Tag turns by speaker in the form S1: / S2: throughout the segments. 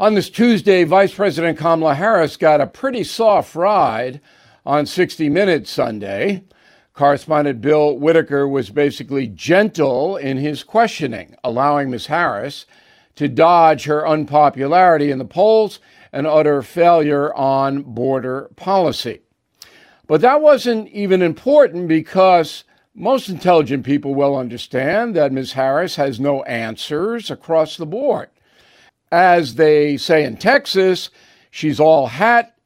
S1: on this Tuesday, Vice President Kamala Harris got a pretty soft ride on 60 Minutes Sunday. Correspondent Bill Whitaker was basically gentle in his questioning, allowing Ms. Harris to dodge her unpopularity in the polls and utter failure on border policy. But that wasn't even important because most intelligent people will understand that Ms. Harris has no answers across the board. As they say in Texas, she's all hat,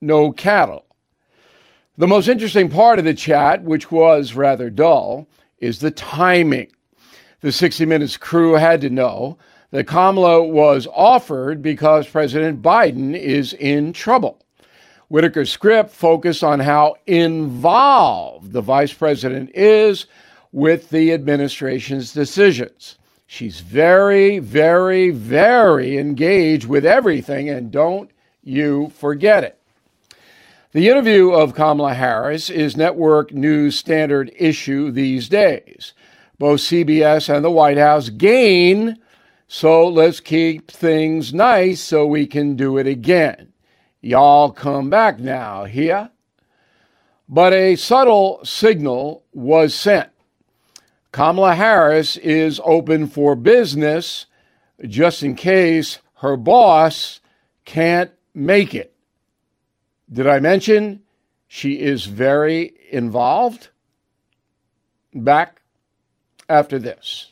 S1: no cattle. The most interesting part of the chat, which was rather dull, is the timing. The 60 Minutes crew had to know that Kamala was offered because President Biden is in trouble. Whitaker's script focused on how involved the vice president is with the administration's decisions. She's very, very, very engaged with everything, and don't you forget it. The interview of Kamala Harris is network news standard issue these days. Both CBS and the White House gain, so let's keep things nice so we can do it again. Y'all come back now, here. But a subtle signal was sent. Kamala Harris is open for business just in case her boss can't make it. Did I mention she is very involved? Back after this.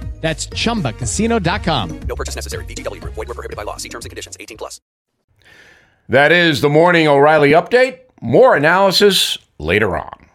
S2: That's ChumbaCasino.com.
S3: No purchase necessary. VGW. Void were prohibited by law. See terms and conditions. 18 plus.
S1: That is the Morning O'Reilly Update. More analysis later on.